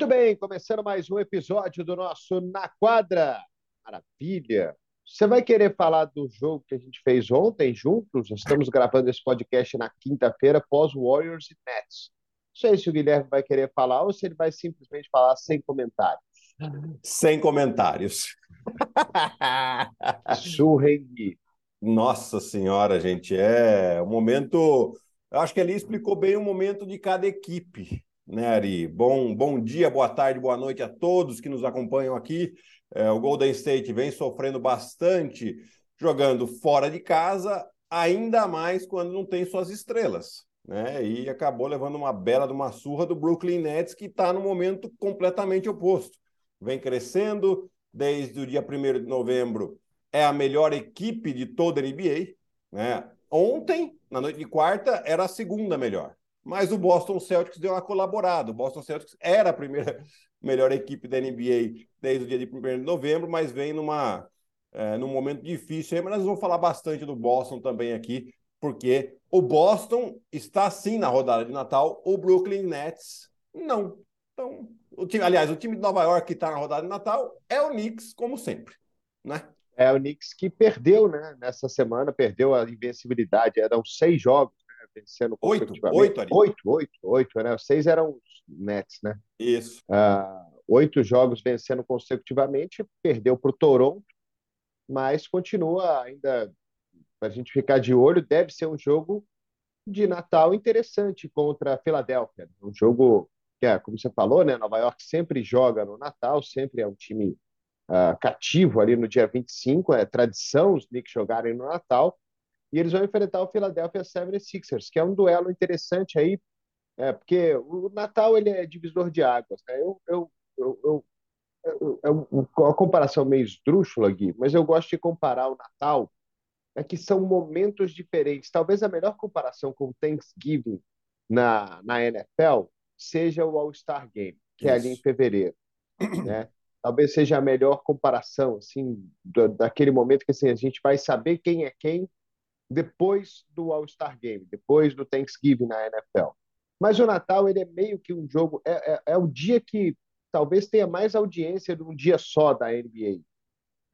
Muito bem, começando mais um episódio do nosso Na Quadra. Maravilha! Você vai querer falar do jogo que a gente fez ontem juntos? Estamos gravando esse podcast na quinta-feira, pós Warriors e Nets. Não sei se o Guilherme vai querer falar ou se ele vai simplesmente falar sem comentários. Sem comentários. Surrengui. Nossa Senhora, gente, é um momento. Eu acho que ele explicou bem o momento de cada equipe, né, Ari? Bom, bom dia, boa tarde, boa noite a todos que nos acompanham aqui. É, o Golden State vem sofrendo bastante jogando fora de casa, ainda mais quando não tem suas estrelas. Né? E acabou levando uma bela de uma surra do Brooklyn Nets, que está no momento completamente oposto. Vem crescendo desde o dia 1 de novembro, é a melhor equipe de toda a NBA. Né? Ontem, na noite de quarta, era a segunda melhor. Mas o Boston Celtics deu uma colaborada. O Boston Celtics era a primeira melhor equipe da NBA desde o dia de 1 de novembro, mas vem numa, é, num momento difícil aí. Mas nós vamos falar bastante do Boston também aqui, porque o Boston está sim na rodada de Natal, o Brooklyn Nets não. Então, o time, aliás, o time de Nova York que está na rodada de Natal é o Knicks, como sempre, né? É o Knicks que perdeu, né? Nessa semana, perdeu a invencibilidade. Eram seis jogos, Vencendo oito, oito, oito, oito, oito, né? Seis eram os Nets, né? Isso. Ah, oito jogos vencendo consecutivamente, perdeu para o Toronto, mas continua ainda para a gente ficar de olho. Deve ser um jogo de Natal interessante contra a Filadélfia. Um jogo que, é, como você falou, né? Nova York sempre joga no Natal, sempre é um time uh, cativo ali no dia 25, é tradição os Knicks jogarem no Natal, e eles vão enfrentar o Philadelphia 76ers, que é um duelo interessante aí, é, porque o Natal ele é divisor de águas. Né? Eu, eu, eu, eu, é uma comparação meio esdrúxula, Gui, mas eu gosto de comparar o Natal, é que são momentos diferentes. Talvez a melhor comparação com o Thanksgiving na, na NFL seja o All-Star Game, que Isso. é ali em fevereiro. Né? talvez seja a melhor comparação, assim, do, daquele momento que assim, a gente vai saber quem é quem depois do All-Star Game, depois do Thanksgiving na NFL. Mas o Natal, ele é meio que um jogo, é, é, é o dia que talvez tenha mais audiência de um dia só da NBA.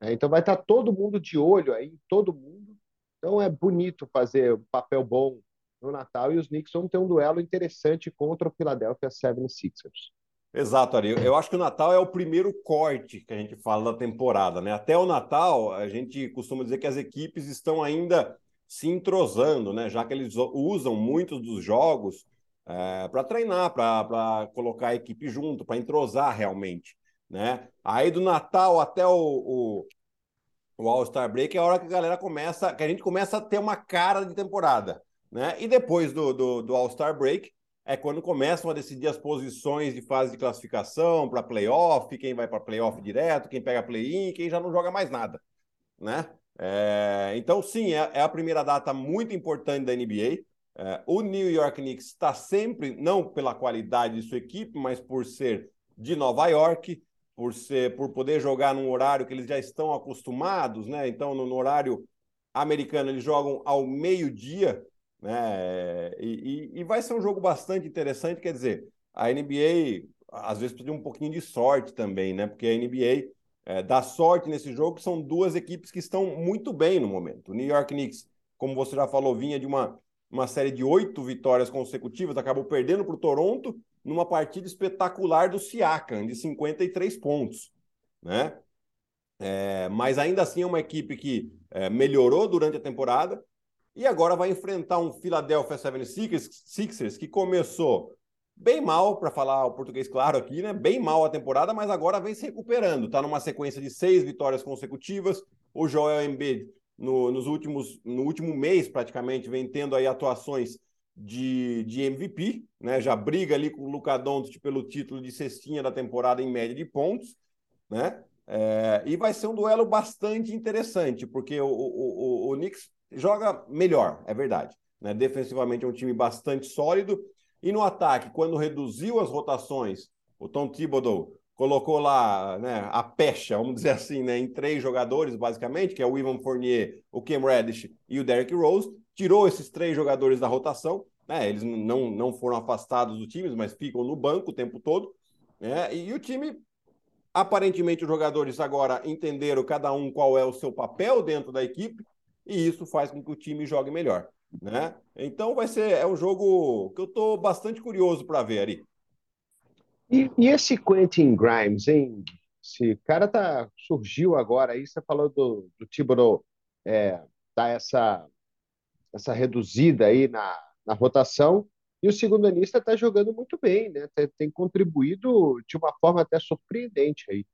É, então vai estar todo mundo de olho aí, todo mundo. Então é bonito fazer um papel bom no Natal e os Knicks vão ter um duelo interessante contra o Philadelphia 76ers. Exato, Ari. Eu acho que o Natal é o primeiro corte que a gente fala da temporada, né? Até o Natal, a gente costuma dizer que as equipes estão ainda se entrosando, né? Já que eles usam muitos dos jogos é, para treinar, para colocar a equipe junto, para entrosar realmente, né? Aí do Natal até o, o, o All-Star Break é a hora que a galera começa, que a gente começa a ter uma cara de temporada, né? E depois do, do, do All-Star Break, é quando começam a decidir as posições de fase de classificação para playoff, quem vai para playoff direto, quem pega play-in, quem já não joga mais nada, né? É, então, sim, é, é, a primeira data muito importante da NBA. É, o New York Knicks está sempre, não pela qualidade de sua equipe, mas por ser de Nova York, por ser, por poder jogar num horário que eles já estão acostumados, né? Então, no, no horário americano, eles jogam ao meio-dia, né? E, e, e, vai ser um jogo bastante interessante, quer dizer, a NBA às vezes precisa de um pouquinho de sorte também, né? Porque a NBA é, dá sorte nesse jogo, que são duas equipes que estão muito bem no momento. O New York Knicks, como você já falou, vinha de uma, uma série de oito vitórias consecutivas, acabou perdendo para o Toronto numa partida espetacular do Siakam, de 53 pontos, né? É, mas ainda assim é uma equipe que é, melhorou durante a temporada, e agora vai enfrentar um Philadelphia 76ers que começou bem mal, para falar o português claro aqui, né? Bem mal a temporada, mas agora vem se recuperando. Está numa sequência de seis vitórias consecutivas. O Joel Embiid, no, nos últimos, no último mês, praticamente, vem tendo aí atuações de, de MVP, né? Já briga ali com o Luca Doncic pelo título de cestinha da temporada em média de pontos, né? É, e vai ser um duelo bastante interessante, porque o, o, o, o Knicks joga melhor, é verdade. Né? Defensivamente é um time bastante sólido. E no ataque, quando reduziu as rotações, o Tom Thibodeau colocou lá né, a pecha, vamos dizer assim, né, em três jogadores, basicamente, que é o Ivan Fournier, o Cam Reddish e o Derrick Rose, tirou esses três jogadores da rotação, né, eles não, não foram afastados do time, mas ficam no banco o tempo todo, Né? E, e o time, aparentemente, os jogadores agora entenderam cada um qual é o seu papel dentro da equipe, e isso faz com que o time jogue melhor. Né? Então vai ser é um jogo que eu estou bastante curioso para ver ali. E, e, esse Quentin Grimes, hein? Esse cara tá, surgiu agora aí, você falou do, do Thibodeau é, dar essa, essa reduzida aí na, na rotação, e o segundo anista está jogando muito bem, né? Tem, tem, contribuído de uma forma até surpreendente aí.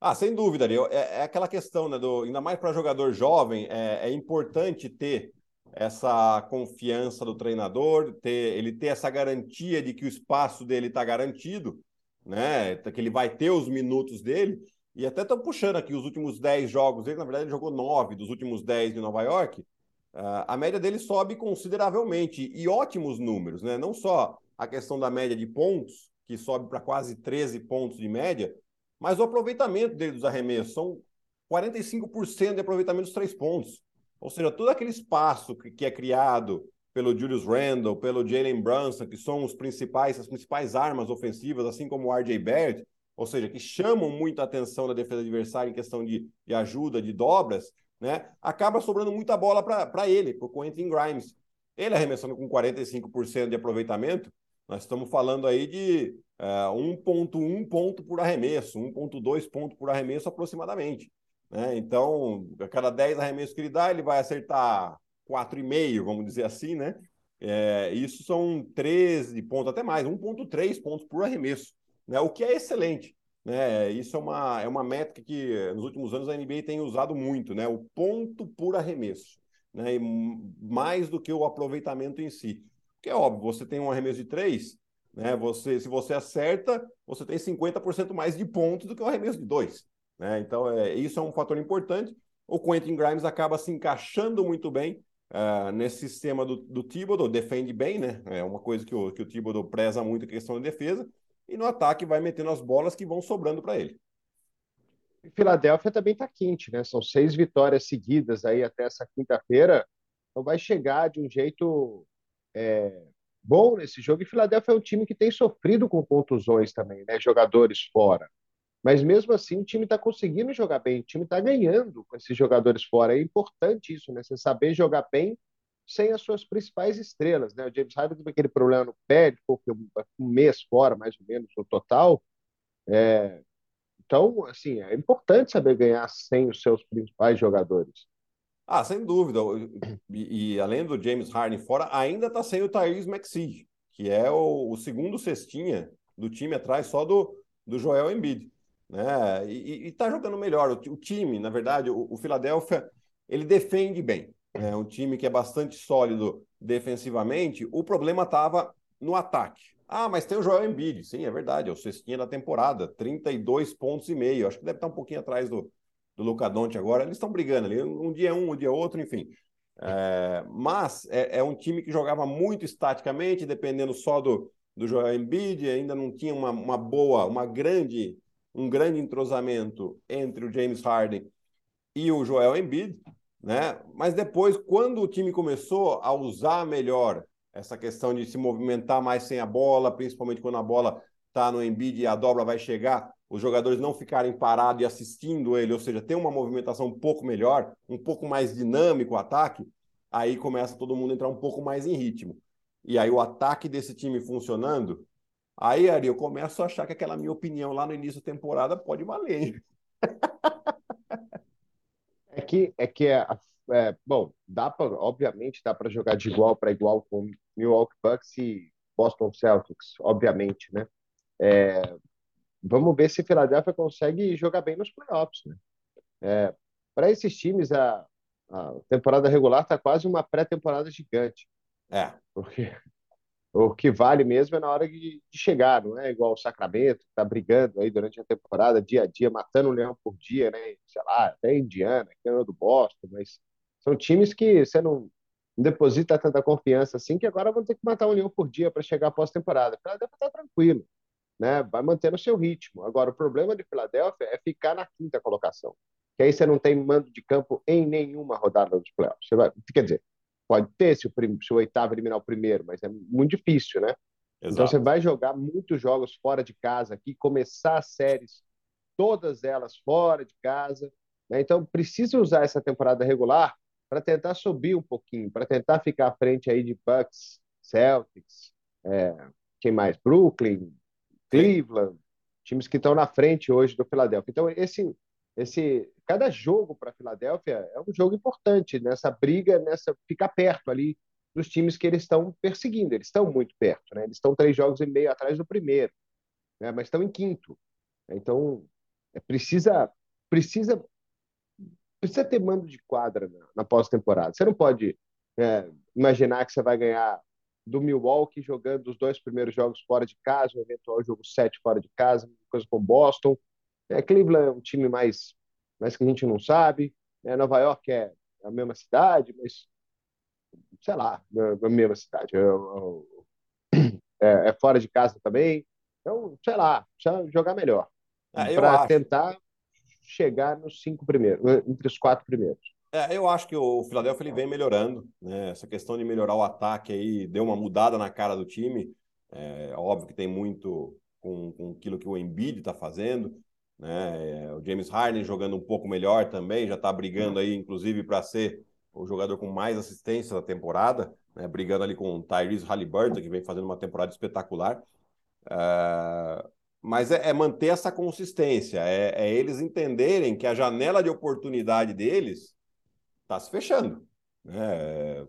Ah, sem dúvida, Ari. É, é aquela questão, né? Do, ainda mais para jogador jovem, é, é importante ter essa confiança do treinador, ter, ele ter essa garantia de que o espaço dele está garantido, né? Que ele vai ter os minutos dele. E até estão puxando aqui os últimos 10 jogos dele, na verdade, ele jogou 9 dos últimos 10 de Nova York. Uh, a média dele sobe consideravelmente e ótimos números, né? Não só a questão da média de pontos, que sobe para quase 13 pontos de média, mas o aproveitamento dele dos arremessos são 45% de aproveitamento dos três pontos. Ou seja, todo aquele espaço que, que é criado pelo Julius Randle, pelo Jalen Brunson, que são os principais, as principais armas ofensivas, assim como o RJ Barrett, ou seja, que chamam muito a atenção da defesa adversária em questão de, de ajuda, de dobras, né? Acaba sobrando muita bola para ele, para o Quentin Grimes. Ele arremessando com 45% de aproveitamento, nós estamos falando aí de uh, é, 1,1 ponto por arremesso, 1,2 ponto por arremesso aproximadamente. Né? Então, a cada 10 arremessos que ele dá, ele vai acertar 4,5, vamos dizer assim, né? É, isso são 13 pontos, até mais, 1,3 pontos por arremesso, né? o que é excelente. Né? Isso é uma, é uma métrica que nos últimos anos a NBA tem usado muito, né? o ponto por arremesso, né? E mais do que o aproveitamento em si. Porque é óbvio, você tem um arremesso de 3, né? você, se você acerta, você tem 50% mais de pontos do que o arremesso de 2. Né? Então, é, isso é um fator importante. O Quentin Grimes acaba se encaixando muito bem uh, nesse sistema do, do Thibodeau, defende bem, né? É uma coisa que o, que o Thibodeau preza muito a questão da defesa. E no ataque vai metendo as bolas que vão sobrando para ele. Filadélfia também está quente, né? São seis vitórias seguidas aí até essa quinta-feira. Então vai chegar de um jeito é, bom nesse jogo. E Filadélfia é um time que tem sofrido com contusões também, né? Jogadores fora. Mas mesmo assim, o time está conseguindo jogar bem, o time está ganhando com esses jogadores fora. É importante isso, né? Você saber jogar bem sem as suas principais estrelas, né? O James Harden teve aquele problema no pé, ficou um mês fora, mais ou menos, no total. É... Então, assim, é importante saber ganhar sem os seus principais jogadores. Ah, sem dúvida. E, e além do James Harden fora, ainda está sem o Tyrese Maxey, que é o, o, segundo cestinha do time atrás só do, do Joel Embiid né? E, está jogando melhor. O, o, time, na verdade, o, o Philadelphia, ele defende bem. É um time que é bastante sólido defensivamente. O problema estava no ataque. Ah, mas tem o Joel Embiid. Sim, é verdade. É o cestinha da temporada. 32 pontos e meio. Acho que deve estar um pouquinho atrás do, do Luca Doncic agora. Eles estão brigando ali. Um dia é um, um dia é outro, enfim. É, mas é, é, um time que jogava muito estaticamente, dependendo só do, do Joel Embiid. Ainda não tinha uma, uma boa, uma grande um grande entrosamento entre o James Harden e o Joel Embiid, né? Mas depois, quando o time começou a usar melhor essa questão de se movimentar mais sem a bola, principalmente quando a bola está no Embiid e a dobra vai chegar, os jogadores não ficarem parados e assistindo ele, ou seja, ter uma movimentação um pouco melhor, um pouco mais dinâmico o ataque, aí começa todo mundo a entrar um pouco mais em ritmo. E aí o ataque desse time funcionando, Aí, Ari, eu começo a achar que aquela minha opinião lá no início da temporada pode valer. É que é que é, é bom, dá para obviamente dá para jogar de igual para igual com Milwaukee Bucks e Boston Celtics, obviamente, né? É, vamos ver se Philadelphia consegue jogar bem nos playoffs, né? É, para esses times a, a temporada regular está quase uma pré-temporada gigante. É. Porque o que vale mesmo é na hora de, de chegar, não é igual o Sacramento, que está brigando aí durante a temporada, dia a dia, matando um leão por dia, né? Sei lá, até Indiana, que é do Boston, mas são times que você não, deposita tanta confiança assim, que agora vão ter que matar um leão por dia para chegar pós-temporada. Filadélfia está tranquilo, né? Vai mantendo o seu ritmo. Agora, o problema de Filadélfia é ficar na quinta colocação, que aí você não tem mando de campo em nenhuma rodada dos playoffs. Vai, quer dizer, Pode ter se o, prim, se o oitavo eliminar o primeiro, mas é muito difícil, né? Exato. Então você vai jogar muitos jogos fora de casa aqui, começar séries, todas elas fora de casa. Né? Então precisa usar essa temporada regular para tentar subir um pouquinho, para tentar ficar à frente aí de Bucks, Celtics, é, quem mais? Brooklyn, Cleveland, times que estão na frente hoje do Philadelphia. Então esse esse cada jogo para a Filadélfia é um jogo importante nessa briga, nessa ficar perto ali dos times que eles estão perseguindo. Eles estão muito perto, né? Eles estão três jogos e meio atrás do primeiro, né? mas estão em quinto. Então é, precisa precisa precisa ter mando de quadra na, na pós-temporada. Você não pode é, imaginar que você vai ganhar do Milwaukee jogando os dois primeiros jogos fora de casa, o eventual jogo 7 fora de casa, coisa com Boston. É, Cleveland é um time mais, mais que a gente não sabe. É, Nova York é a mesma cidade, mas sei lá, a mesma cidade. É, é, é, fora de casa também. Então, sei lá, precisa jogar melhor. Ah, para tentar chegar nos cinco primeiros, entre os quatro primeiros. É, eu acho que o Philadelphia ele vem melhorando, né? Essa questão de melhorar o ataque aí deu uma mudada na cara do time. É óbvio que tem muito com, com aquilo que o Embiid está fazendo, né? É, o James Harden jogando um pouco melhor também, já está brigando aí, inclusive, para ser o jogador com mais assistência da temporada, né? brigando ali com o Tyrese Halliburton, que vem fazendo uma temporada espetacular. Uh, mas é, é, manter essa consistência, é, é, eles entenderem que a janela de oportunidade deles está se fechando.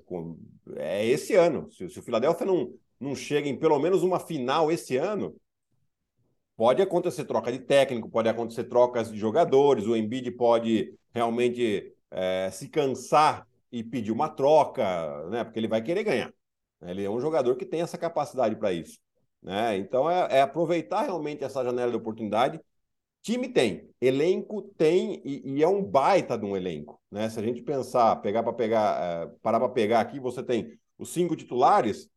Com, é esse ano. Se, se o Philadelphia não, não chega em pelo menos uma final esse ano, pode acontecer troca de técnico, pode acontecer trocas de jogadores, o Embiid pode realmente é, se cansar e pedir uma troca, né? Porque ele vai querer ganhar. Ele é um jogador que tem essa capacidade para isso. Né? Então é, é, aproveitar realmente essa janela de oportunidade. Time tem, elenco tem e, e, é um baita de um elenco. Né? Se a gente pensar, pegar para pegar, é, parar para pegar aqui, você tem os cinco titulares,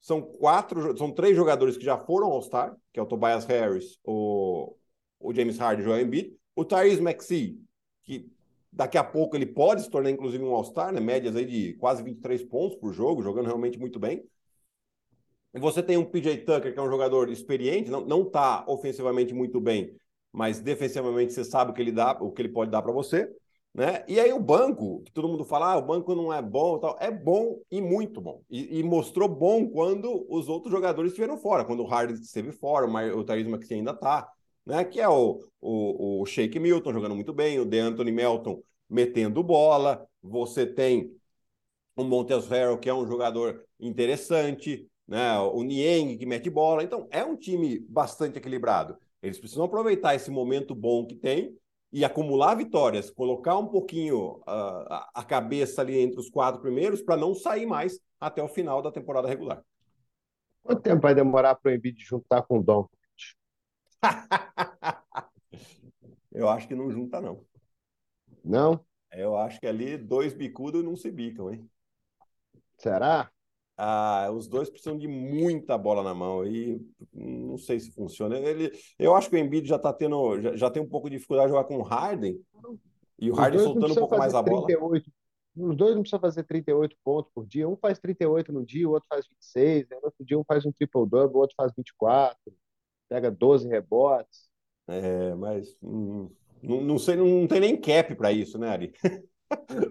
são quatro, são três jogadores que já foram All-Star, que é o Tobias Harris, o, o James Harden e o Joel Embiid, o Tyrese Maxey, que daqui a pouco ele pode se tornar inclusive um All-Star, né? médias aí de quase 23 pontos por jogo, jogando realmente muito bem. E você tem um PJ Tucker, que é um jogador experiente, não, não tá ofensivamente muito bem, mas defensivamente você sabe o que ele dá, o que ele pode dar para você. Né? E aí o banco, que todo mundo fala, ah, o banco não é bom, tal, é bom e muito bom. E, e mostrou bom quando os outros jogadores estiveram fora, quando o Harden esteve fora, o Thaís Maxi ainda está, né? Que é o, o, o Shake Milton jogando muito bem, o DeAnthony Melton metendo bola, você tem o Montes Harrell, que é um jogador interessante, né? O Nieng que mete bola. Então, é um time bastante equilibrado. Eles precisam aproveitar esse momento bom que tem e acumular vitórias, colocar um pouquinho uh, a cabeça ali entre os quatro primeiros para não sair mais até o final da temporada regular. Quanto tempo vai demorar para o Embiid juntar com o Dom? Eu acho que não junta, não. Não? Eu acho que ali dois bicudos não se bicam, hein? Será? Ah, os dois precisam de muita bola na mão e não sei se funciona. Ele, eu acho que o Embiid já tá tendo, já, já tem um pouco de dificuldade de jogar com o Harden e o os Harden soltando um pouco mais a 38. bola. Os dois não precisam fazer 38 pontos por dia. Um faz 38 no dia, o outro faz 26. Né? No outro dia um faz um triple-double, o outro faz 24. Pega 12 rebotes. É, mas hum, não, não sei, não tem nem cap para isso, né, Ari?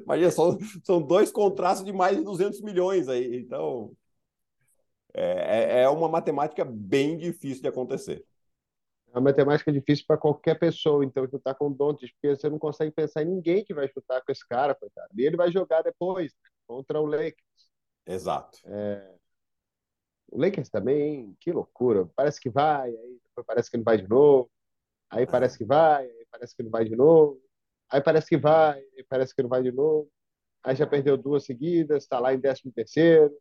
Imagina, são, são dois contratos de mais de 200 milhões aí. Então, é, é, é uma matemática bem difícil de acontecer. É uma matemática difícil para qualquer pessoa, então, chutar com o Doncic, porque você não consegue pensar em ninguém que vai chutar com esse cara, coitado. E ele vai jogar depois contra o Lakers. Exato. É... O Lakers também, que loucura. Parece que vai, aí parece que não vai de novo. Aí parece que vai, aí parece que não vai de novo. Aí parece que vai, parece que não vai de novo. Aí já perdeu duas seguidas, está lá em 13 terceiro.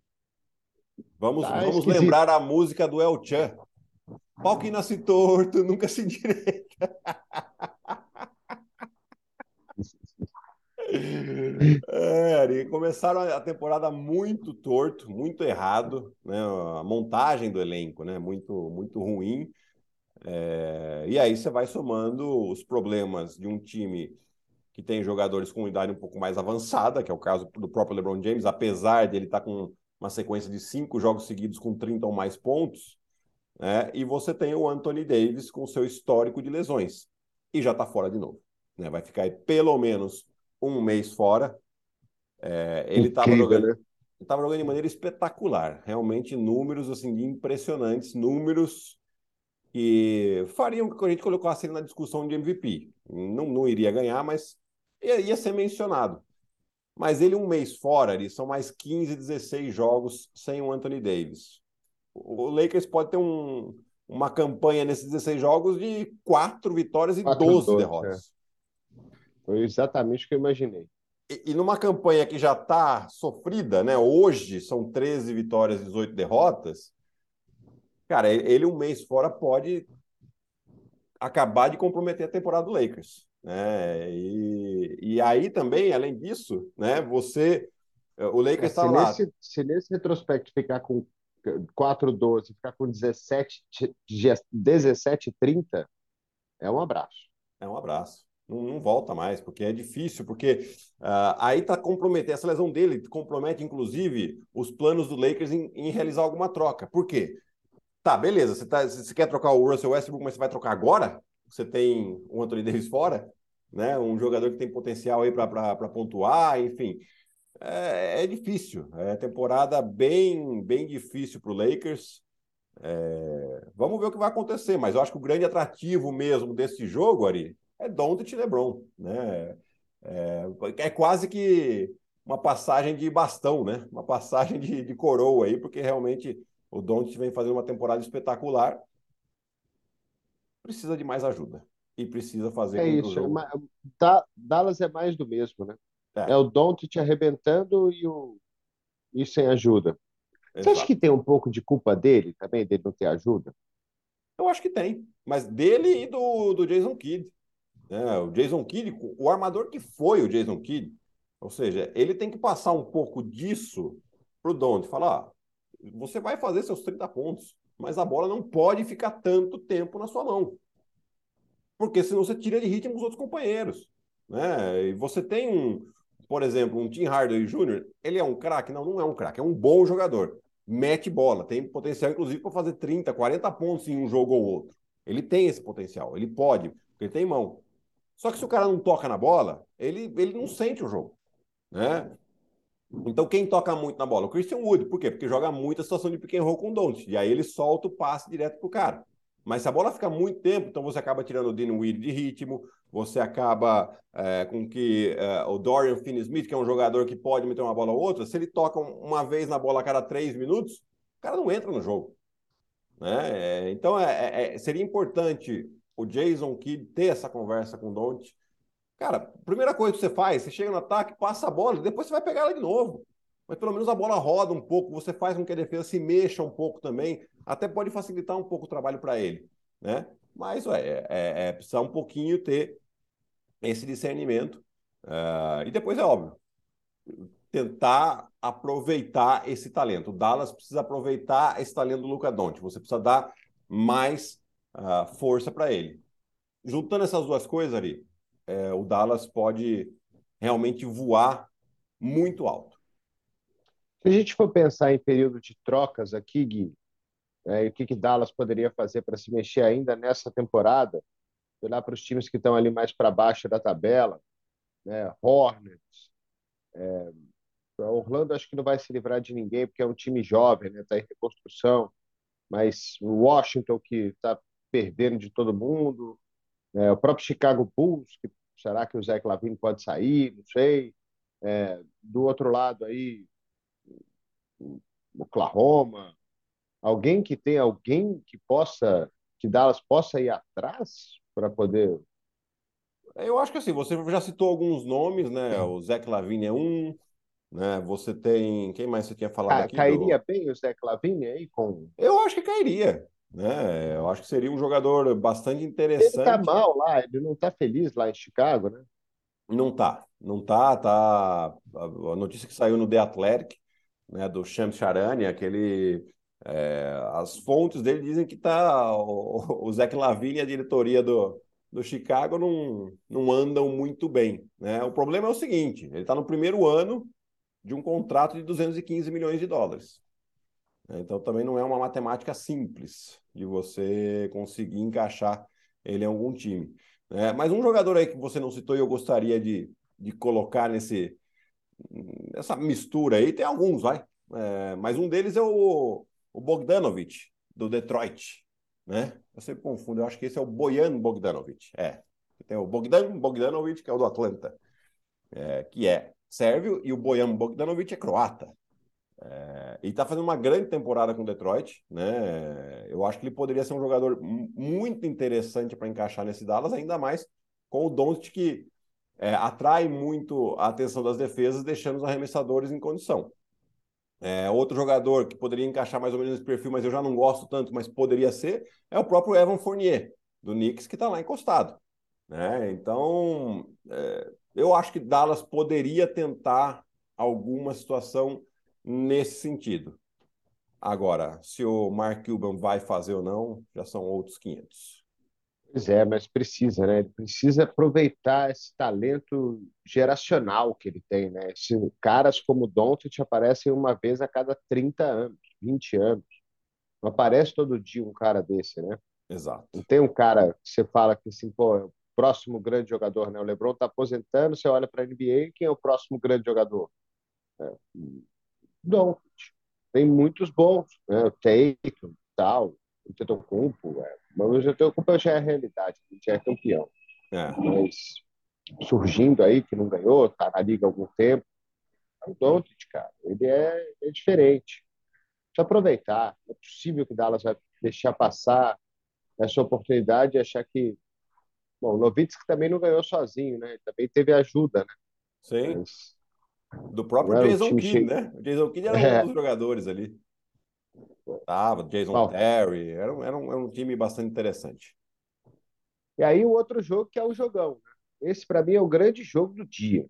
Vamos, tá vamos lembrar a música do El Chan. Pau que nasce torto, nunca se endireita. É, começaram a temporada muito torto, muito errado, né? A montagem do elenco, né? Muito, muito ruim. É, e aí você vai somando os problemas de um time que tem jogadores com idade um pouco mais avançada, que é o caso do próprio LeBron James, apesar de ele estar tá com uma sequência de cinco jogos seguidos com 30 ou mais pontos, né? e você tem o Anthony Davis com seu histórico de lesões. E já está fora de novo. Né? Vai ficar aí pelo menos um mês fora. É, ele estava jogando, né? estava jogando de maneira espetacular. Realmente números assim impressionantes, números que fariam que a gente colocasse ele na discussão de MVP. Não, não iria ganhar, mas ia, ser mencionado. Mas ele um mês fora, ali, são mais 15, 16 jogos sem o Anthony Davis. O Lakers pode ter um, uma campanha nesses 16 jogos de quatro vitórias e 4, 12 derrotas. É. Foi exatamente o que eu imaginei. E, e numa campanha que já está sofrida, né? Hoje são 13 vitórias e 18 derrotas. Cara, ele um mês fora pode acabar de comprometer a temporada do Lakers. Né? E, e aí também, além disso, né, você. O Lakers está é, lá. Nesse, se nesse retrospecto ficar com 4-12, ficar com 17, 17 30, é um abraço. É um abraço. Não, não volta mais, porque é difícil, porque uh, aí está comprometendo, essa lesão dele compromete, inclusive, os planos do Lakers em, em realizar alguma troca. Por quê? Tá, beleza, você, tá, você quer trocar o Russell Westbrook, mas você vai trocar agora? Você tem o Anthony Davis fora, né? Um jogador que tem potencial aí para pontuar, enfim. É, é, difícil, é temporada bem, bem difícil para o Lakers. É, vamos ver o que vai acontecer, mas eu acho que o grande atrativo mesmo desse jogo, Ari, é Doncic e LeBron, né? É, é, quase que uma passagem de bastão, né? Uma passagem de, de coroa aí, porque realmente o Doncic vem fazendo uma temporada espetacular. Precisa de mais ajuda. E precisa fazer é isso. Jogo... Da, Dallas é mais do mesmo, né? É, é o Doncic arrebentando e, o... e sem ajuda. Exato. Você acha que tem um pouco de culpa dele também, dele não ter ajuda? Eu acho que tem. Mas dele e do, do Jason Kidd. É, o Jason Kidd, o armador que foi o Jason Kidd, ou seja, ele tem que passar um pouco disso para o Don't. Falar, você vai fazer seus 30 pontos, mas a bola não pode ficar tanto tempo na sua mão. Porque senão você tira de ritmo os outros companheiros. Né? E você tem um, por exemplo, um Tim Hardaway Jr., ele é um craque? Não, não é um craque, é um bom jogador. Mete bola, tem potencial, inclusive, para fazer 30, 40 pontos em um jogo ou outro. Ele tem esse potencial, ele pode, porque ele tem mão. Só que se o cara não toca na bola, ele, ele não sente o jogo. Né? Então, quem toca muito na bola? O Christian Wood. Por quê? Porque joga muita situação de pick and roll com o Don't. E aí ele solta o passe direto pro cara. Mas se a bola fica muito tempo, então você acaba tirando o Weed de ritmo, você acaba é, com que é, o Dorian Finney-Smith, que é um jogador que pode meter uma bola ou outra, se ele toca uma vez na bola a cada três minutos, o cara não entra no jogo. Né? É, então, é, é, seria importante o Jason Kidd ter essa conversa com o Don't Cara, primeira coisa que você faz, você chega no ataque, passa a bola, depois você vai pegar ela de novo. Mas pelo menos a bola roda um pouco, você faz com que a defesa se mexa um pouco também, até pode facilitar um pouco o trabalho para ele, né? Mas ué, é, é, é precisar um pouquinho ter esse discernimento. Uh, e depois é óbvio, tentar aproveitar esse talento. O Dallas precisa aproveitar esse talento do Luca Doncic. Você precisa dar mais uh, força para ele. Juntando essas duas coisas ali, é, o Dallas pode realmente voar muito alto. Se a gente for pensar em período de trocas aqui, Gui, é, o que, que Dallas poderia fazer para se mexer ainda nessa temporada, olhar para os times que estão ali mais para baixo da tabela, né? Hornets, é, Orlando acho que não vai se livrar de ninguém porque é um time jovem, né? Está em reconstrução, mas Washington que está perdendo de todo mundo, é, o próprio Chicago Bulls, que será que o Zé Clavini pode sair? Não sei. É, do outro lado aí, Oklahoma. Alguém que tem alguém que possa, que Dallas possa ir atrás para poder. Eu acho que assim, você já citou alguns nomes, né? O Zé Clavini é um, né? Você tem. Quem mais você tinha falado aqui? Cairia do... bem o Zé Clavini aí com. Eu acho que cairia. Né? Eu acho que seria um jogador bastante interessante. Ele tá mal lá, ele não tá feliz lá em Chicago, né? Não tá, não tá, tá. A notícia que saiu no The Athletic, né, do Shams Charania, aquele é, as fontes dele dizem que tá o, o Zé Lavine e a diretoria do, do Chicago não, não andam muito bem. Né? O problema é o seguinte: ele está no primeiro ano de um contrato de 215 milhões de dólares. Então também não é uma matemática simples de você conseguir encaixar ele em algum time. É, mas um jogador aí que você não citou e eu gostaria de, de colocar nesse, nessa mistura aí, tem alguns, vai. É, mas um deles é o, o do Detroit. Né? Eu sempre confundo, eu acho que esse é o Bojan Bogdanovich. É. Tem o Bogdan Bogdanovich, que é o do Atlanta, é, que é sérvio, e o Bojan Bogdanovich é croata. É, está fazendo uma grande temporada com Detroit, né? Eu acho que ele poderia ser um jogador muito interessante para encaixar nesse Dallas, ainda mais com o Doncic que é, atrai muito a atenção das defesas, deixando os arremessadores em condição. É, outro jogador que poderia encaixar mais ou menos nesse perfil, mas eu já não gosto tanto, mas poderia ser, é o próprio Evan Fournier, do Knicks, que está lá encostado. Né? Então, é, eu acho que Dallas poderia tentar alguma situação nesse sentido. Agora, se o Mark Cuban vai fazer ou não, já são outros 500. Pois é, mas precisa, né? Ele precisa aproveitar esse talento geracional que ele tem, né? Esse, caras como Doncic aparecem uma vez a cada 30 anos, 20 anos. Não aparece todo dia um cara desse, né? Exato. Não tem um cara que você fala que assim, pô, é o próximo grande jogador, né? O LeBron está aposentando, você olha para a NBA, quem é o próximo grande jogador? É, Doncic. Tem muitos bons, né? O Tatum, tal, o Tetocumpo, é. mas o Tetocumpo já é a realidade, já é campeão. É. Mas surgindo aí, que não ganhou, tá na liga há algum tempo, é o Doncic, cara, ele é, é diferente. Precisa aproveitar. É possível que Dallas vai deixar passar essa oportunidade e achar que Bom, o Novitsky também não ganhou sozinho, né? Também teve ajuda, né? Sim. Mas do próprio Jason Kidd, né? O Jason Kidd era é. um dos jogadores ali. Tava, Jason Bom. Terry, era, era, um, era um time bastante interessante. E aí o outro jogo que é o jogão. Né? Esse para mim é o grande jogo do dia.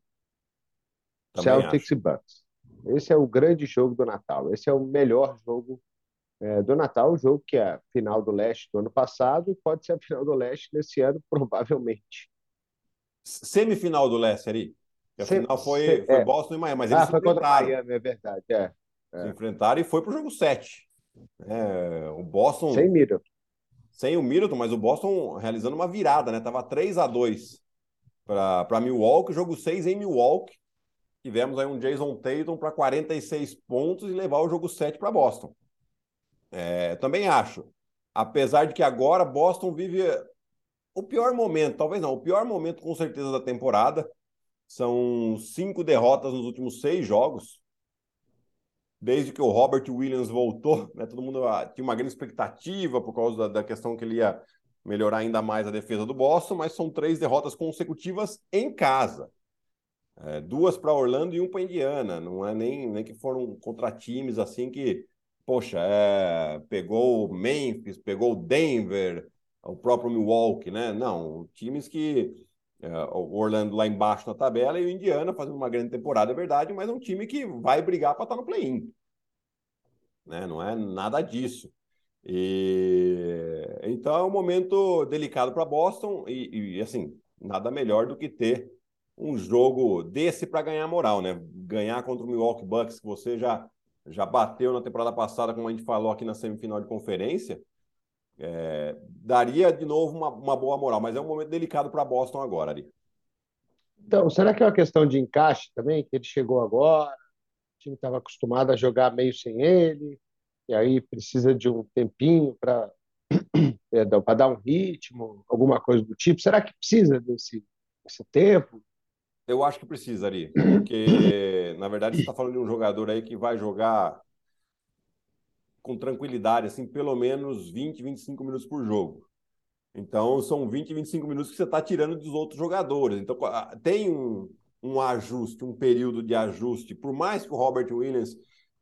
Também Celtics acho. e Bucks. Esse é o grande jogo do Natal. Esse é o melhor jogo é, do Natal, o jogo que é a final do leste do ano passado e pode ser a final do leste nesse ano, provavelmente. Semifinal do leste, ali? a final foi, foi é. Boston e Miami, mas ah, eles foi contra Miami, é verdade. É. é. Se enfrentaram e foi para o jogo 7. É, o Boston. Sem Middleton. Sem o Middleton, mas o Boston realizando uma virada, né? Tava 3 a 2 para Milwaukee, jogo 6 em Milwaukee. Tivemos aí um Jason Tatum para 46 pontos e levar o jogo 7 para Boston. É, também acho. Apesar de que agora Boston vive o pior momento, talvez não, o pior momento com certeza da temporada. São cinco derrotas nos últimos seis jogos. Desde que o Robert Williams voltou, né, todo mundo ah, tinha uma grande expectativa por causa da, questão que ele ia melhorar ainda mais a defesa do Boston, mas são três derrotas consecutivas em casa. É, duas para Orlando e um para Indiana. Não é nem, nem que foram contra times assim que, poxa, é, pegou Memphis, pegou Denver, o próprio Milwaukee, né? Não, times que o Orlando lá embaixo na tabela e o Indiana fazendo uma grande temporada, é verdade, mas é um time que vai brigar para estar tá no play-in. Né? Não é nada disso. E então é um momento delicado para Boston e, e, assim nada melhor do que ter um jogo desse para ganhar moral, né? Ganhar contra o Milwaukee Bucks que você já já bateu na temporada passada, como a gente falou aqui na semifinal de conferência, é, daria de novo uma, uma, boa moral, mas é um momento delicado para Boston agora ali. Então, será que é uma questão de encaixe também? Que ele chegou agora, o time estava acostumado a jogar meio sem ele, e aí precisa de um tempinho para para dar um ritmo, alguma coisa do tipo. Será que precisa desse, desse tempo? Eu acho que precisa, Ari, porque na verdade você está falando de um jogador aí que vai jogar com tranquilidade, assim, pelo menos 20, 25 minutos por jogo. Então, são 20, 25 minutos que você está tirando dos outros jogadores. Então, tem um, um ajuste, um período de ajuste. Por mais que o Robert Williams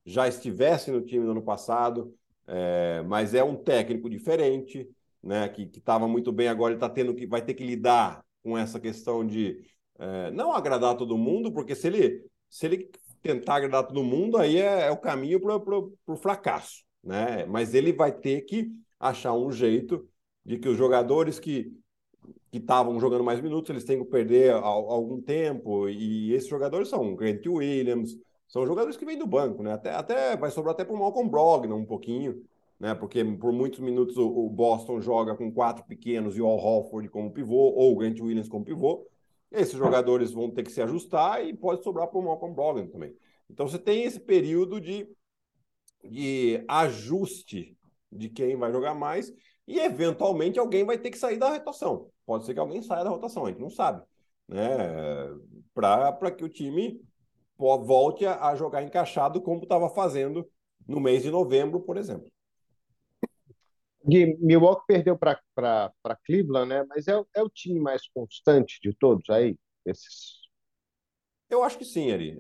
já estivesse no time no ano passado, é, mas é um técnico diferente, né? Que estava muito bem agora, ele está tendo que vai ter que lidar com essa questão de é, não agradar todo mundo, porque se ele se ele tentar agradar todo mundo, aí é, é o caminho para o fracasso né? Mas ele vai ter que achar um jeito de que os jogadores que que estavam jogando mais minutos, eles têm que perder algum tempo, e esses jogadores são Grant Williams, são jogadores que vêm do banco, né? Até, até vai sobrar até para o Malcolm Brogdon um pouquinho, né? Porque por muitos minutos o, o, Boston joga com quatro pequenos e o Al Horford como pivô, ou o Grant Williams como pivô. Esses jogadores vão ter que se ajustar e pode sobrar para o Malcolm Brogdon também. Então você tem esse período de, de ajuste de quem vai jogar mais e eventualmente alguém vai ter que sair da rotação. Pode ser que alguém saia da rotação, a gente não sabe. Né? Para que o time volte a jogar encaixado como estava fazendo no mês de novembro, por exemplo. Gui, Milwaukee perdeu para Cleveland, né? Mas é, é o time mais constante de todos aí, esses eu acho que sim, Ari.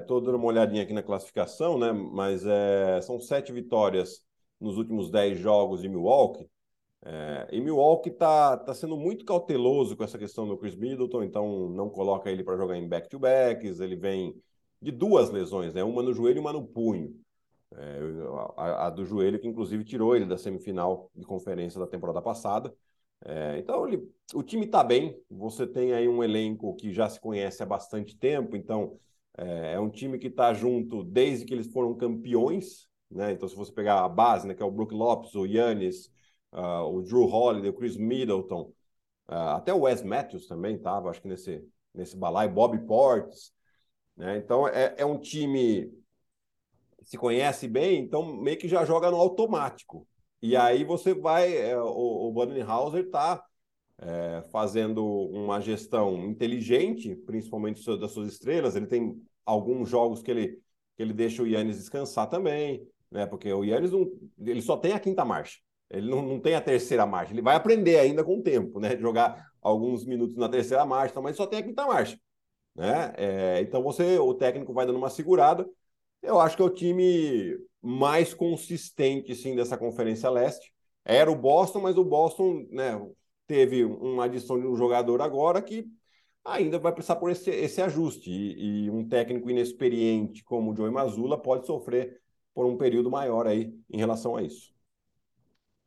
Estou é, dando uma olhadinha aqui na classificação, né? Mas é, são sete vitórias nos últimos dez jogos de Milwaukee. É, e Milwaukee está tá sendo muito cauteloso com essa questão do Chris Middleton, então não coloca ele para jogar em back-to-backs. Ele vem de duas lesões, né? Uma no joelho e uma no punho. É, a, a, do joelho, que inclusive tirou ele da semifinal de conferência da temporada passada. É, então, ele, o time está bem. Você tem aí um elenco que já se conhece há bastante tempo. Então, é, é um time que está junto desde que eles foram campeões. Né? Então, se você pegar a base, né, que é o Brook Lopes, o Yannis, uh, o Drew Holiday, o Chris Middleton, uh, até o Wes Matthews também estava, acho que nesse, nesse balai, Bob Portes. Né? Então, é, é um time que se conhece bem, então meio que já joga no automático. E aí você vai, é, o, o Budenhauser está é, fazendo uma gestão inteligente, principalmente das suas estrelas. Ele tem alguns jogos que ele, que ele deixa o Yannis descansar também, né? Porque o Yannis não, ele só tem a quinta marcha. Ele não, não tem a terceira marcha. Ele vai aprender ainda com o tempo, né? Jogar alguns minutos na terceira marcha, mas só tem a quinta marcha. Né? É, então você, o técnico vai dando uma segurada. Eu acho que é o time mais consistente sim dessa Conferência Leste. Era o Boston, mas o Boston né, teve uma adição de um jogador agora que ainda vai precisar por esse, esse ajuste. E, e, um técnico inexperiente como o Joey Mazzulla pode sofrer por um período maior aí em relação a isso.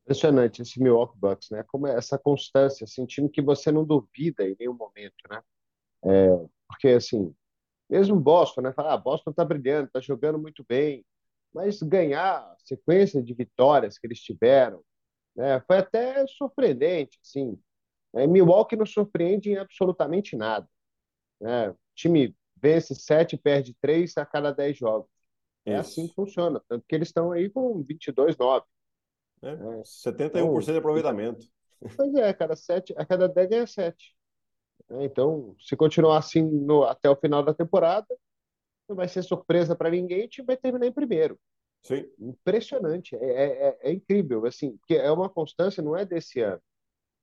Impressionante esse Milwaukee Bucks, né? Como é essa constância, assim, que você não duvida em nenhum momento, né? É, porque, assim, mesmo Boston, né? Ah, Boston tá brilhando, tá jogando muito bem, mas ganhar a sequência de vitórias que eles tiveram, né? Foi até surpreendente, assim. É, Milwaukee não surpreende em absolutamente nada, né? O time vence sete, perde três a cada dez jogos. É Isso. assim que funciona, tanto que eles estão aí com 22-9. É, é. 71% então, de aproveitamento. Pois é, a cada, sete, a cada 10 ganha 7. É, então, se continuar assim no, até o final da temporada, não vai ser surpresa para ninguém, time vai terminar em primeiro. Sim. Impressionante, é, é, é, é, incrível, assim, porque é uma constância, não é desse ano,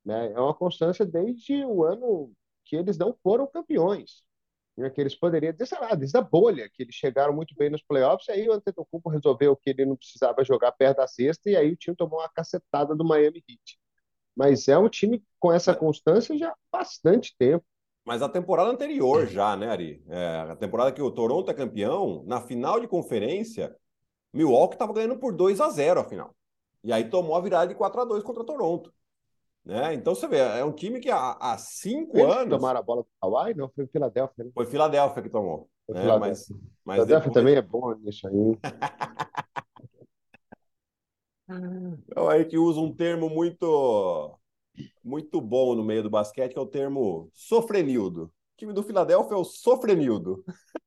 né? É uma constância desde o ano que eles não foram campeões, né? que eles poderiam dizer, sei lá, desde a bolha, que eles chegaram muito bem nos playoffs, e aí o Antetokounmpo resolveu que ele não precisava jogar perto da cesta, e aí o time tomou uma cacetada do Miami Heat. Mas é um time com essa constância já há bastante tempo. Mas a temporada anterior já, né, Ari? É, a temporada que o Toronto é campeão, na final de conferência, Milwaukee estava ganhando por 2 a 0 a final. E aí tomou a virada de 4 a 2 contra Toronto. Né? Então você vê, é um time que há, há cinco Eles anos. tomaram a bola do Hawaii? Não, foi Filadélfia. Né? Foi Filadélfia que tomou. Foi né? Mas, mas Filadélfia depois... também é bom nisso aí. então, aí que usa um termo muito muito bom no meio do basquete, que é o termo sofrenildo. O time do Filadélfia é o sofrenildo.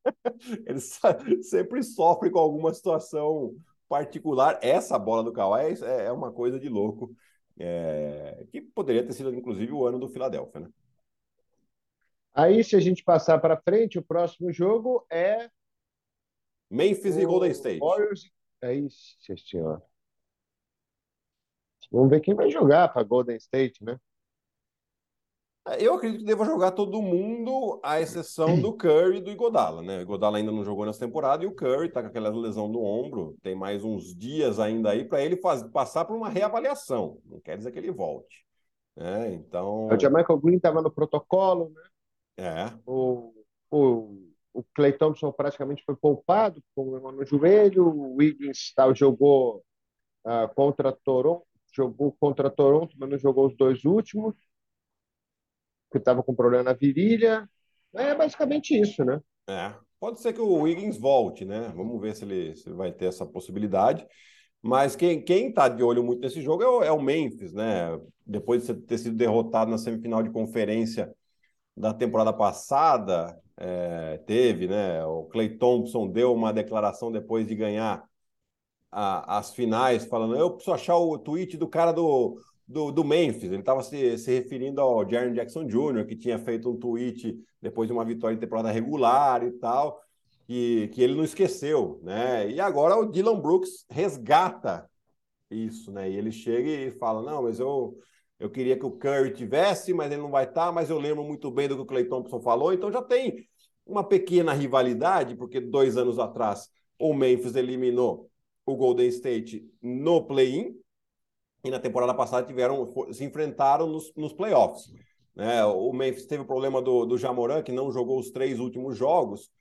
Ele sempre sofre com alguma situação particular. Essa bola do Kawhi é, é uma coisa de louco. É... que poderia ter sido, inclusive, o ano do Filadélfia, né? Aí, se a gente passar para frente, o próximo jogo é. Memphis o... e Golden State. Warriors... É isso, senhor. Vamos ver quem vai jogar para Golden State, né? É, eu acredito que deva jogar todo mundo, à exceção do Curry e do Igodala, né? O Igodala ainda não jogou nessa temporada e o Curry tá com aquela lesão no ombro, tem mais uns dias ainda aí para ele faz, passar por uma reavaliação. Não quer dizer que ele volte. Né? Então. O Michael Green estava no protocolo, né? É. O, o, o Clay Thompson praticamente foi poupado com no joelho, o Wiggins tá, jogou uh, contra Toronto, jogou contra Toronto, mas não jogou os dois últimos, porque estava com problema na virilha. É basicamente isso, né? É. Pode ser que o Wiggins volte, né? Vamos ver se ele, se ele vai ter essa possibilidade. Mas quem, quem tá de olho muito nesse jogo é o, é o Memphis, né? Depois de ter sido derrotado na semifinal de conferência da temporada passada, é, teve, né? O Clay Thompson deu uma declaração depois de ganhar a, as finais, falando: eu preciso achar o tweet do cara do, do, do Memphis. Ele estava se, se referindo ao Jaron Jackson Jr., que tinha feito um tweet depois de uma vitória em temporada regular e tal, que, que ele não esqueceu, né? E agora o Dylan Brooks resgata isso, né? E ele chega e fala: não, mas eu. Eu queria que o Curry tivesse, mas ele não vai estar. Tá, mas eu lembro muito bem do que o Clay Thompson falou. Então já tem uma pequena rivalidade, porque dois anos atrás o Memphis eliminou o Golden State no play-in e na temporada passada tiveram se enfrentaram nos, nos playoffs. Né? O Memphis teve o problema do, do Jamoran, que não jogou os três últimos jogos,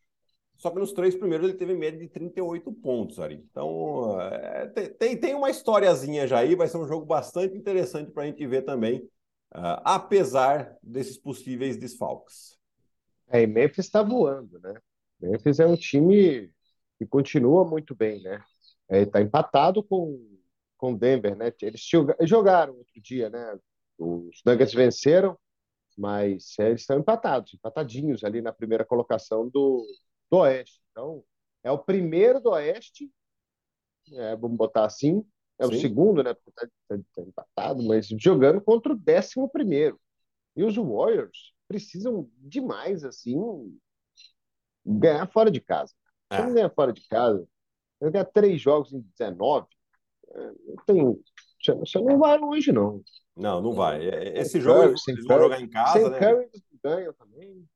só que nos três primeiros ele teve média de 38 pontos ali. Então, é, tem, tem uma historiazinha já aí, vai ser um jogo bastante interessante para a gente ver também, uh, apesar desses possíveis desfalques. É, e Memphis está voando, né? Memphis é um time que continua muito bem, né? Está é, empatado com com Denver, né? Eles jogaram outro dia, né? Os Nuggets venceram, mas eles estão empatados, empatadinhos ali na primeira colocação do, do Oeste. Então, é o primeiro do Oeste, é, vamos botar assim, é Sim. o segundo, né? Porque tá, tá, tá, empatado, mas jogando contra o décimo primeiro. E os Warriors precisam demais, assim, ganhar fora de casa. Se é. não ganhar fora de casa, eu ganhar três jogos em 19, não tem, você não vai longe, não. Não, não vai. É, é, esse jogo Curry, eles vão jogar em casa, sem né? Curry eles ganham também.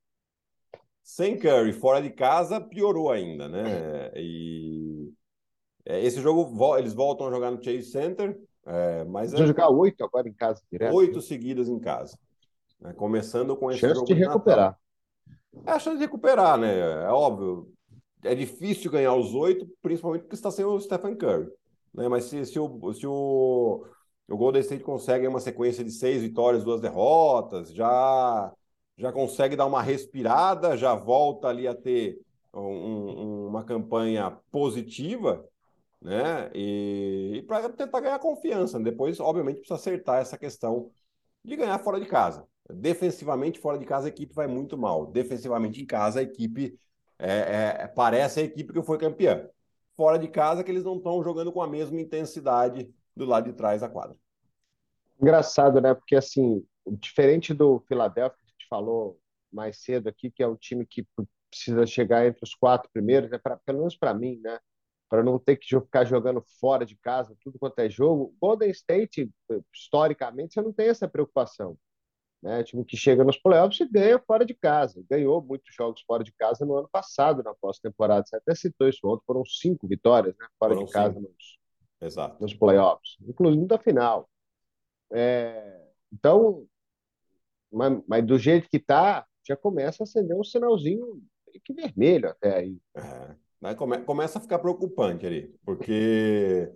Sem Curry, fora de casa, piorou ainda, né? E esse jogo eles voltam a jogar no Chase Center, é, mas vão é... jogar oito agora em casa direto. Oito né? seguidas em casa, né? começando com esse chance jogo de recuperar. É a chance de recuperar, né? É óbvio. É difícil ganhar os oito, principalmente porque está sem o Stephen Curry. Né? Mas se, se, o, se o, o Golden State consegue uma sequência de seis vitórias, duas derrotas, já, já consegue dar uma respirada, já volta ali a ter um, uma campanha positiva, né? E, e para tentar ganhar confiança. Depois, obviamente, precisa acertar essa questão de ganhar fora de casa. Defensivamente, fora de casa, a equipe vai muito mal. Defensivamente, em casa, a equipe é, é, parece a equipe que foi campeã fora de casa que eles não estão jogando com a mesma intensidade do lado de trás da quadra. Engraçado, né? Porque assim, diferente do Philadelphia que a gente falou mais cedo aqui, que é um time que precisa chegar entre os quatro primeiros, né? Pra, pelo menos para mim, né? Para não ter que ficar jogando fora de casa, tudo quanto é jogo. Golden State, historicamente, você não tem essa preocupação. Né? Time que chega nos playoffs e ganha fora de casa. Ganhou muitos jogos fora de casa no ano passado, na pós-temporada. Você até citou isso ontem, foram cinco vitórias né? fora foram de casa nos, Exato. nos playoffs, inclusive da final. É... Então, mas, mas, do jeito que está, já começa a acender um sinalzinho que vermelho até aí. É. come, começa a ficar preocupante ali, porque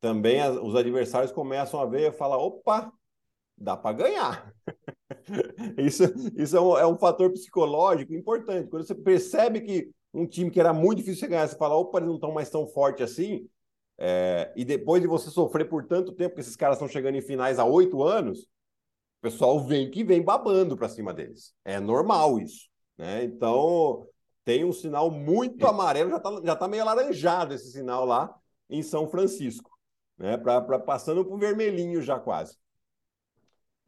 também as, os adversários começam a ver e falar: opa, dá para ganhar. isso isso é, um, é um fator psicológico importante. Quando você percebe que um time que era muito difícil você ganhar, você fala, opa, eles não estão mais tão forte assim, é, e depois de você sofrer por tanto tempo que esses caras estão chegando em finais há oito anos, o pessoal vem que vem babando para cima deles. É normal isso. Né? Então, tem um sinal muito amarelo, já está já tá meio alaranjado esse sinal lá em São Francisco. Né? Pra, pra passando para o vermelhinho já quase.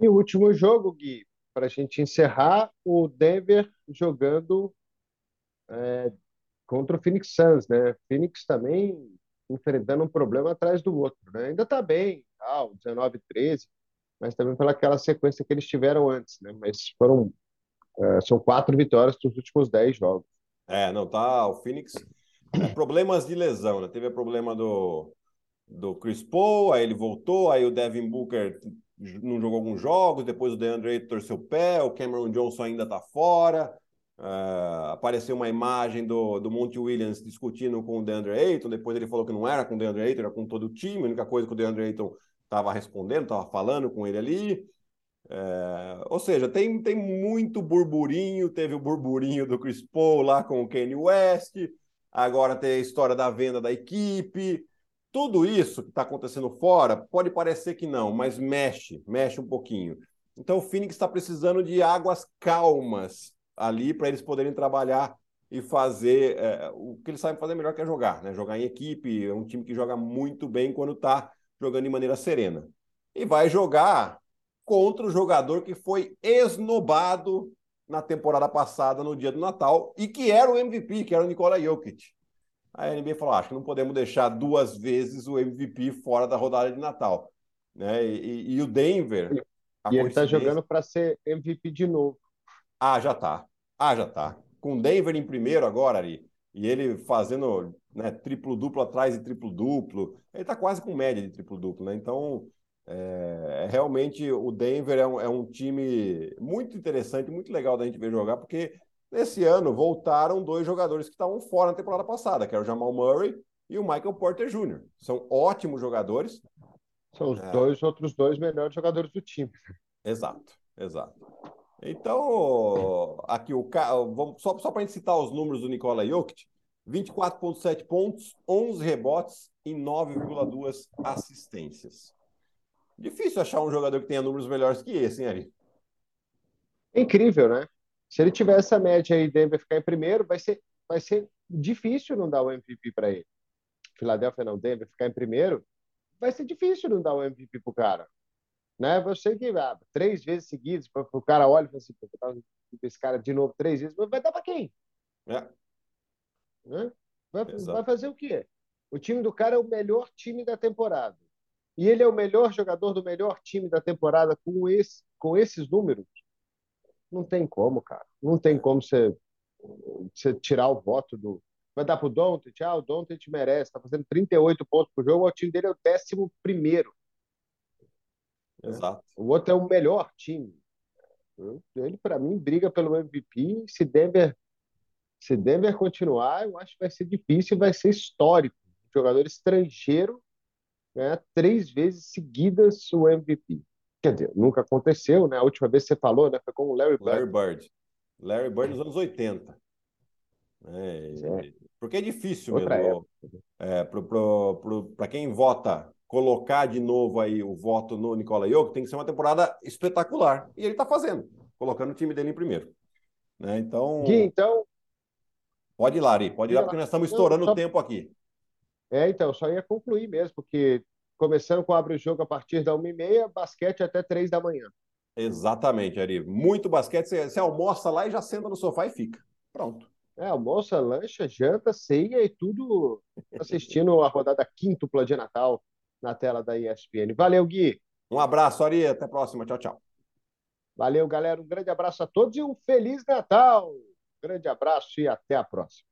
E o último jogo, Gui, para a gente encerrar, o Denver jogando é, contra o Phoenix Suns, né? Phoenix também enfrentando um problema atrás do outro, né? Ainda está bem, tal, 19 13, mas também pelaquela sequência que eles tiveram antes, né? Mas foram é, são quatro vitórias dos últimos dez jogos. É, não tá. O Phoenix é, problemas de lesão, né? Teve o problema do do Chris Paul, aí ele voltou, aí o Devin Booker não jogou alguns jogos, depois o DeAndre torceu o pé, o Cameron Johnson ainda está fora. Uh, apareceu uma imagem do, do Monte Williams discutindo com o DeAndre Ayton, depois ele falou que não era com o DeAndre Ayton, era com todo o time, a única coisa que o DeAndre Ayton estava respondendo, estava falando com ele ali. É, ou seja, tem, tem muito burburinho. Teve o burburinho do Chris Paul lá com o Kanye West, agora tem a história da venda da equipe. Tudo isso que está acontecendo fora pode parecer que não, mas mexe, mexe um pouquinho. Então o Phoenix está precisando de águas calmas ali para eles poderem trabalhar e fazer é, o que eles sabem fazer melhor que é jogar, né? Jogar em equipe, é um time que joga muito bem quando está jogando de maneira serena. E vai jogar contra o jogador que foi esnobado na temporada passada, no dia do Natal, e que era o MVP, que era o Nikola Jokic. A NBA falou: ah, acho que não podemos deixar duas vezes o MVP fora da rodada de Natal. Né? E, e, e o Denver. E ele está jogando para ser MVP de novo. Ah, já tá. Ah, já tá. Com Denver em primeiro agora, Ari, e ele fazendo né, triplo-duplo atrás de triplo-duplo. Ele está quase com média de triplo-duplo, né? Então, é, realmente o Denver é um, é um, time muito interessante, muito legal da gente ver jogar, porque nesse ano voltaram dois jogadores que estavam fora na temporada passada, que era o Jamal Murray e o Michael Porter Jr. São ótimos jogadores. São os é... dois outros dois melhores jogadores do time. Exato, exato. Então, aqui o vamos só, só para a gente citar os números do Nikola Jokic, 24,7 pontos, 11 rebotes e 9,2 assistências. Difícil achar um jogador que tenha números melhores que esse, hein, Ari? É incrível, né? Se ele tiver essa média aí, Denver ficar em primeiro, vai ser, vai ser difícil não dar o MVP para ele. Filadélfia não, Denver ficar em primeiro, vai ser difícil não dar o MVP pro cara. Né? Você que ah, três vezes seguidas, o cara olha e fala assim, esse cara de novo três vezes, vai dar para quem? É. Né? Vai, vai fazer o quê? O time do cara é o melhor time da temporada e ele é o melhor jogador do melhor time da temporada com, esse, com esses números. Não tem como, cara. Não tem como você, você tirar o voto do. Vai dar pro Doncic? Ah, o Doncic merece. Tá fazendo 38 pontos por jogo. O time dele é o décimo primeiro. Exato. O outro é o melhor time. Ele, para mim, briga pelo MVP. Se Denver, se Denver continuar, eu acho que vai ser difícil e vai ser histórico. Jogador estrangeiro ganhar três vezes seguidas o MVP. Quer dizer, nunca aconteceu, né? A última vez que você falou, né? Foi com o Larry Bird. Larry Bird. Larry Bird nos anos 80. É, é. Porque é difícil Outra mesmo. É, Para quem vota colocar de novo aí o voto no Nicola Jokic, tem que ser uma temporada espetacular. E ele está fazendo, colocando o time dele em primeiro. Né? Então. Gui, então. Pode ir lá, Ari. Pode ir lá, porque nós estamos estourando o tempo aqui. É, então, só ia concluir mesmo, porque começando com abre o jogo a partir da 1h30, basquete até 3 da manhã. Exatamente, Ari. Muito basquete. Você, você almoça lá e já senta no sofá e fica. Pronto. É, almoça, lancha, janta, ceia e tudo assistindo a rodada quíntupla de Natal na tela da ESPN. Valeu, Gui. Um abraço, Ari. Até a próxima. Tchau, tchau. Valeu, galera. Um grande abraço a todos e um Feliz Natal. grande abraço e até a próxima.